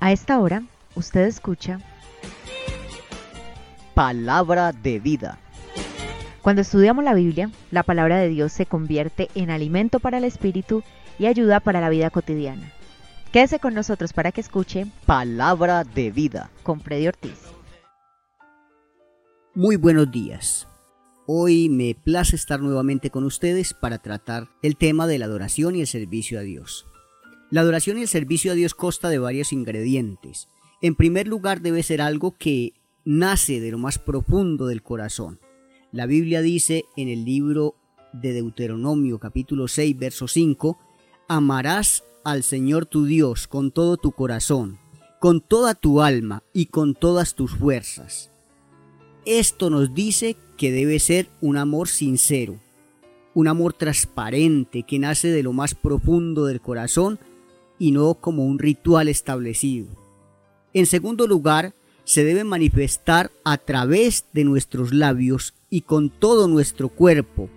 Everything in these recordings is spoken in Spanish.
A esta hora, usted escucha Palabra de vida. Cuando estudiamos la Biblia, la palabra de Dios se convierte en alimento para el espíritu y ayuda para la vida cotidiana. Quédese con nosotros para que escuche Palabra de vida con Freddy Ortiz. Muy buenos días. Hoy me place estar nuevamente con ustedes para tratar el tema de la adoración y el servicio a Dios. La adoración y el servicio a Dios consta de varios ingredientes. En primer lugar debe ser algo que nace de lo más profundo del corazón. La Biblia dice en el libro de Deuteronomio capítulo 6 verso 5, amarás al Señor tu Dios con todo tu corazón, con toda tu alma y con todas tus fuerzas. Esto nos dice que debe ser un amor sincero, un amor transparente que nace de lo más profundo del corazón y no como un ritual establecido. En segundo lugar, se debe manifestar a través de nuestros labios y con todo nuestro cuerpo.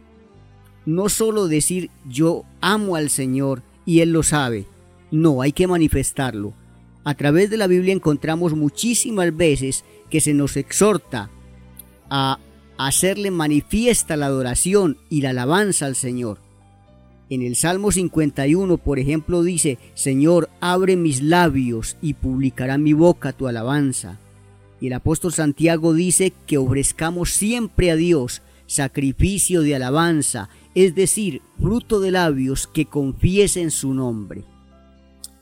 No solo decir yo amo al Señor y Él lo sabe. No, hay que manifestarlo. A través de la Biblia encontramos muchísimas veces que se nos exhorta a hacerle manifiesta la adoración y la alabanza al Señor. En el Salmo 51, por ejemplo, dice, Señor, abre mis labios y publicará mi boca tu alabanza. Y el apóstol Santiago dice que ofrezcamos siempre a Dios sacrificio de alabanza, es decir, fruto de labios que confiesen su nombre.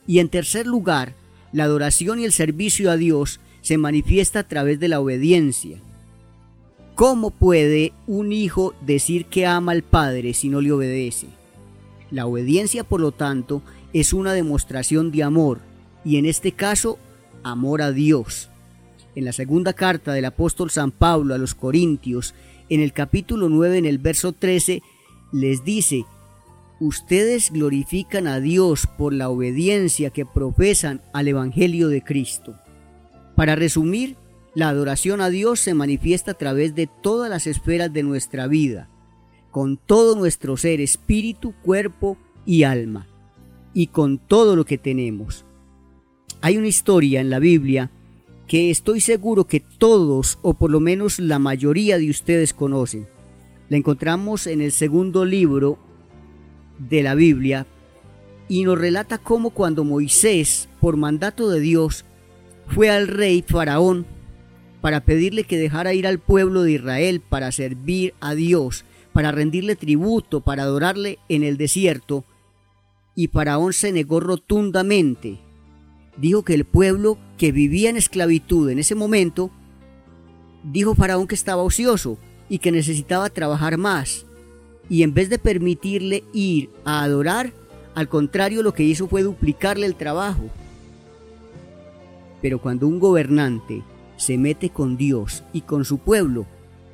Y en tercer lugar, la adoración y el servicio a Dios se manifiesta a través de la obediencia. ¿Cómo puede un hijo decir que ama al Padre si no le obedece? La obediencia, por lo tanto, es una demostración de amor, y en este caso, amor a Dios. En la segunda carta del apóstol San Pablo a los Corintios, en el capítulo 9, en el verso 13, les dice, ustedes glorifican a Dios por la obediencia que profesan al Evangelio de Cristo. Para resumir, la adoración a Dios se manifiesta a través de todas las esferas de nuestra vida, con todo nuestro ser, espíritu, cuerpo y alma, y con todo lo que tenemos. Hay una historia en la Biblia que estoy seguro que todos, o por lo menos la mayoría de ustedes conocen. La encontramos en el segundo libro de la Biblia y nos relata cómo cuando Moisés, por mandato de Dios, fue al rey Faraón para pedirle que dejara ir al pueblo de Israel para servir a Dios para rendirle tributo, para adorarle en el desierto, y Faraón se negó rotundamente. Dijo que el pueblo que vivía en esclavitud en ese momento, dijo Faraón que estaba ocioso y que necesitaba trabajar más. Y en vez de permitirle ir a adorar, al contrario lo que hizo fue duplicarle el trabajo. Pero cuando un gobernante se mete con Dios y con su pueblo,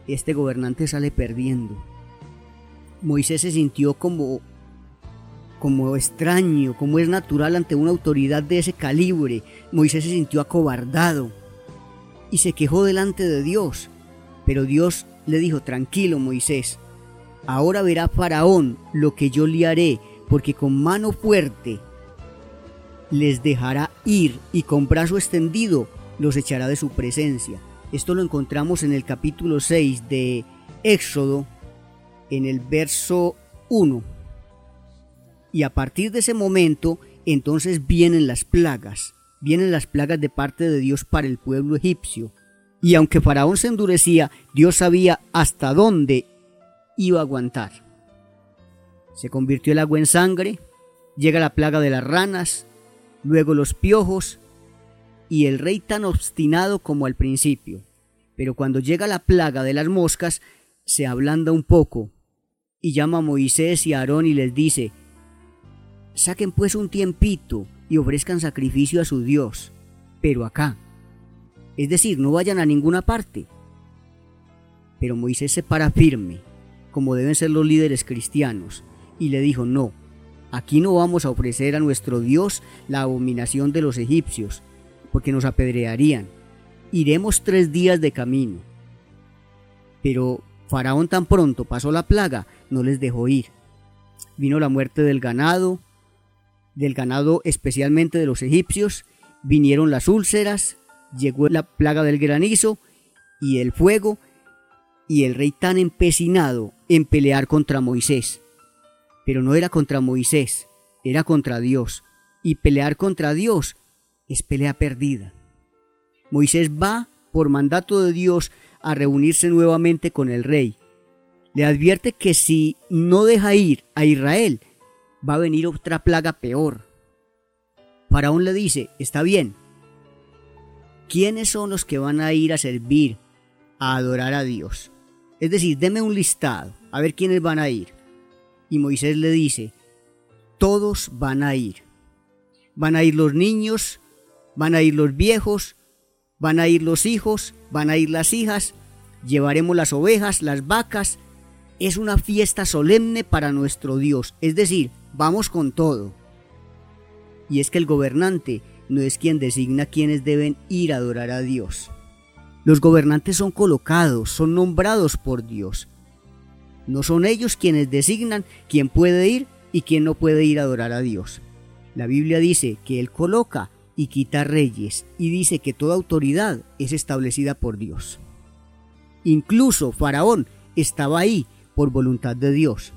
este gobernante sale perdiendo. Moisés se sintió como, como extraño, como es natural ante una autoridad de ese calibre. Moisés se sintió acobardado y se quejó delante de Dios. Pero Dios le dijo, tranquilo Moisés, ahora verá Faraón lo que yo le haré, porque con mano fuerte les dejará ir y con brazo extendido los echará de su presencia. Esto lo encontramos en el capítulo 6 de Éxodo, en el verso 1. Y a partir de ese momento, entonces vienen las plagas, vienen las plagas de parte de Dios para el pueblo egipcio. Y aunque Faraón se endurecía, Dios sabía hasta dónde iba a aguantar. Se convirtió el agua en sangre, llega la plaga de las ranas, luego los piojos, y el rey tan obstinado como al principio. Pero cuando llega la plaga de las moscas, se ablanda un poco y llama a Moisés y a Aarón y les dice, saquen pues un tiempito y ofrezcan sacrificio a su Dios, pero acá. Es decir, no vayan a ninguna parte. Pero Moisés se para firme, como deben ser los líderes cristianos, y le dijo, no, aquí no vamos a ofrecer a nuestro Dios la abominación de los egipcios, porque nos apedrearían. Iremos tres días de camino. Pero Faraón tan pronto pasó la plaga, no les dejó ir. Vino la muerte del ganado, del ganado especialmente de los egipcios, vinieron las úlceras, llegó la plaga del granizo y el fuego, y el rey tan empecinado en pelear contra Moisés. Pero no era contra Moisés, era contra Dios. Y pelear contra Dios es pelea perdida. Moisés va, por mandato de Dios, a reunirse nuevamente con el rey. Le advierte que si no deja ir a Israel, va a venir otra plaga peor. Faraón le dice, está bien, ¿quiénes son los que van a ir a servir, a adorar a Dios? Es decir, deme un listado, a ver quiénes van a ir. Y Moisés le dice, todos van a ir. Van a ir los niños, van a ir los viejos, van a ir los hijos, van a ir las hijas, llevaremos las ovejas, las vacas. Es una fiesta solemne para nuestro Dios, es decir, vamos con todo. Y es que el gobernante no es quien designa quienes deben ir a adorar a Dios. Los gobernantes son colocados, son nombrados por Dios. No son ellos quienes designan quién puede ir y quién no puede ir a adorar a Dios. La Biblia dice que Él coloca y quita reyes y dice que toda autoridad es establecida por Dios. Incluso Faraón estaba ahí por voluntad de Dios,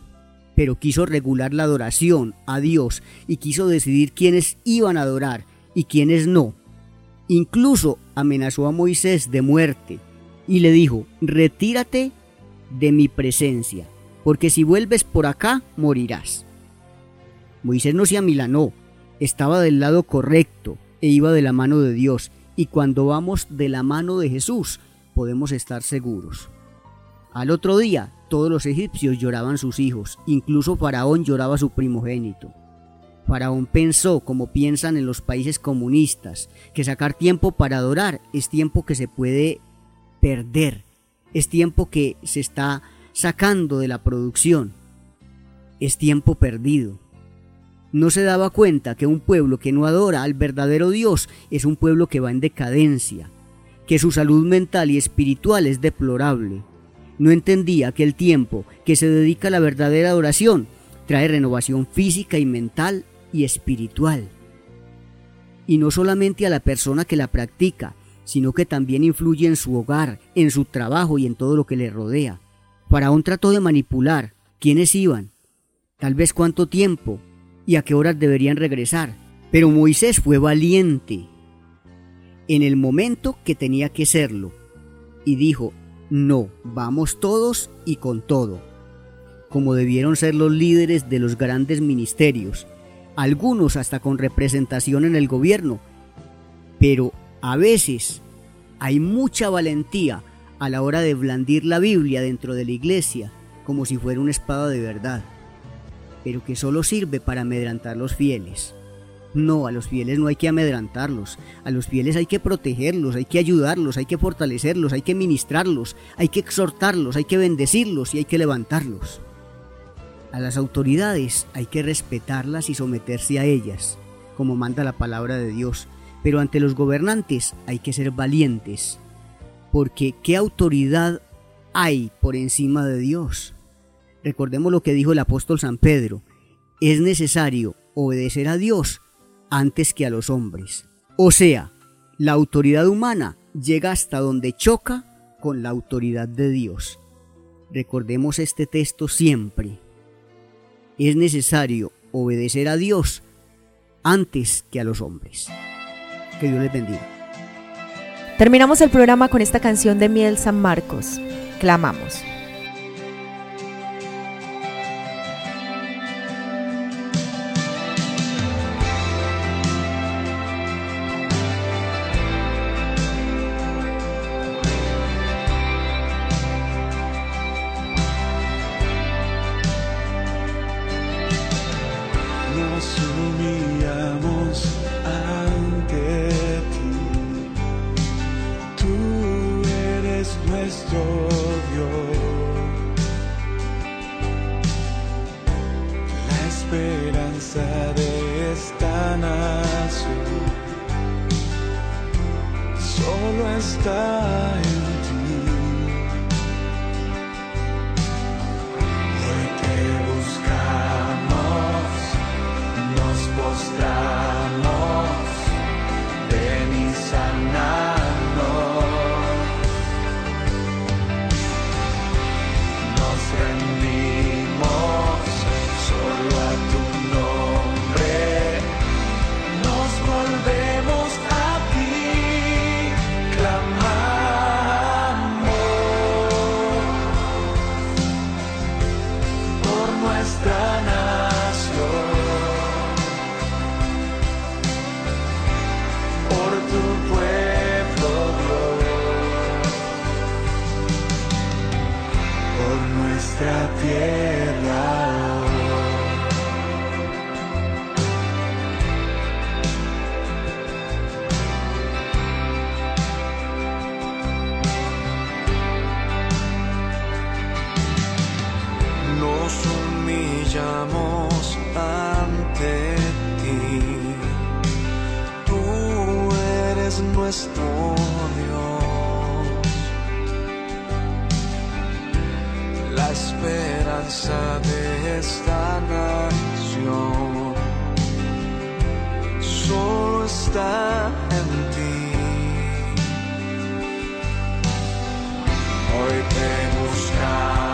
pero quiso regular la adoración a Dios y quiso decidir quiénes iban a adorar y quiénes no. Incluso amenazó a Moisés de muerte y le dijo, retírate de mi presencia, porque si vuelves por acá morirás. Moisés no se amilanó, estaba del lado correcto e iba de la mano de Dios, y cuando vamos de la mano de Jesús podemos estar seguros. Al otro día todos los egipcios lloraban sus hijos, incluso Faraón lloraba su primogénito. Faraón pensó, como piensan en los países comunistas, que sacar tiempo para adorar es tiempo que se puede perder, es tiempo que se está sacando de la producción, es tiempo perdido. No se daba cuenta que un pueblo que no adora al verdadero Dios es un pueblo que va en decadencia, que su salud mental y espiritual es deplorable. No entendía que el tiempo que se dedica a la verdadera adoración trae renovación física y mental y espiritual. Y no solamente a la persona que la practica, sino que también influye en su hogar, en su trabajo y en todo lo que le rodea. Faraón trató de manipular quiénes iban, tal vez cuánto tiempo y a qué horas deberían regresar. Pero Moisés fue valiente en el momento que tenía que serlo y dijo, no, vamos todos y con todo, como debieron ser los líderes de los grandes ministerios, algunos hasta con representación en el gobierno, pero a veces hay mucha valentía a la hora de blandir la Biblia dentro de la iglesia como si fuera una espada de verdad, pero que solo sirve para amedrantar los fieles. No, a los fieles no hay que amedrantarlos, a los fieles hay que protegerlos, hay que ayudarlos, hay que fortalecerlos, hay que ministrarlos, hay que exhortarlos, hay que bendecirlos y hay que levantarlos. A las autoridades hay que respetarlas y someterse a ellas, como manda la palabra de Dios, pero ante los gobernantes hay que ser valientes, porque ¿qué autoridad hay por encima de Dios? Recordemos lo que dijo el apóstol San Pedro, es necesario obedecer a Dios antes que a los hombres. O sea, la autoridad humana llega hasta donde choca con la autoridad de Dios. Recordemos este texto siempre es necesario obedecer a Dios antes que a los hombres. Que Dios les bendiga. Terminamos el programa con esta canción de Miel San Marcos. Clamamos. belleza de esta nación. Solo está en nuestra La esperanza de esta nación solo está en ti. Hoy te buscamos,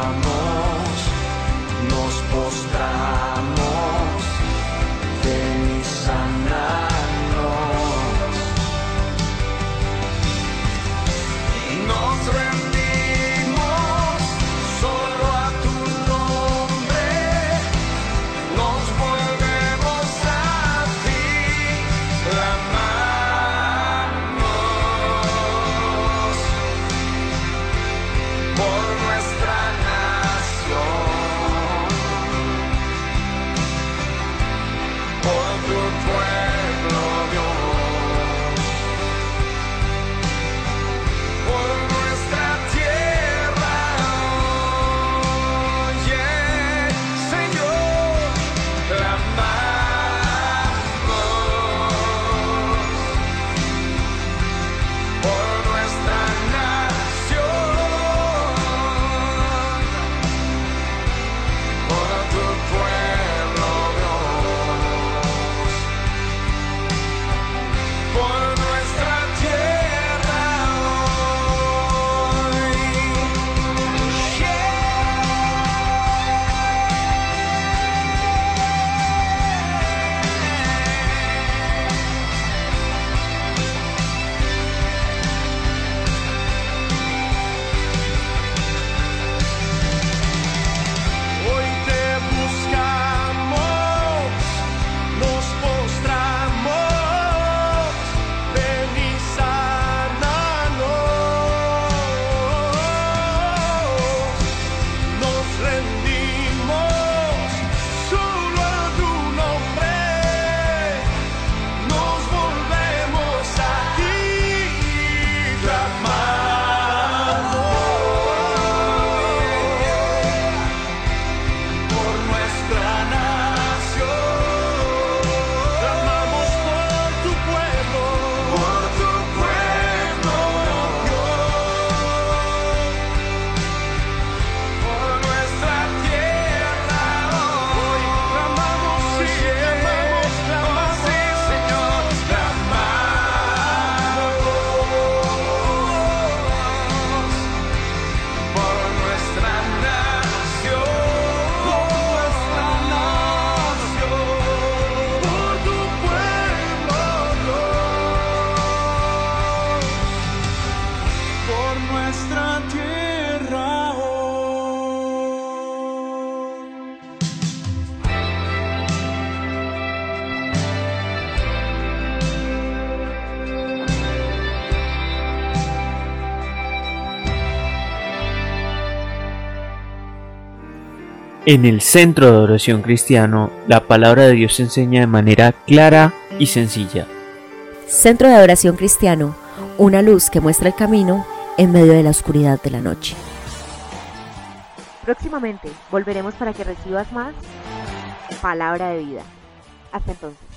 En el Centro de Adoración Cristiano, la palabra de Dios se enseña de manera clara y sencilla. Centro de Adoración Cristiano, una luz que muestra el camino en medio de la oscuridad de la noche. Próximamente volveremos para que recibas más palabra de vida. Hasta entonces.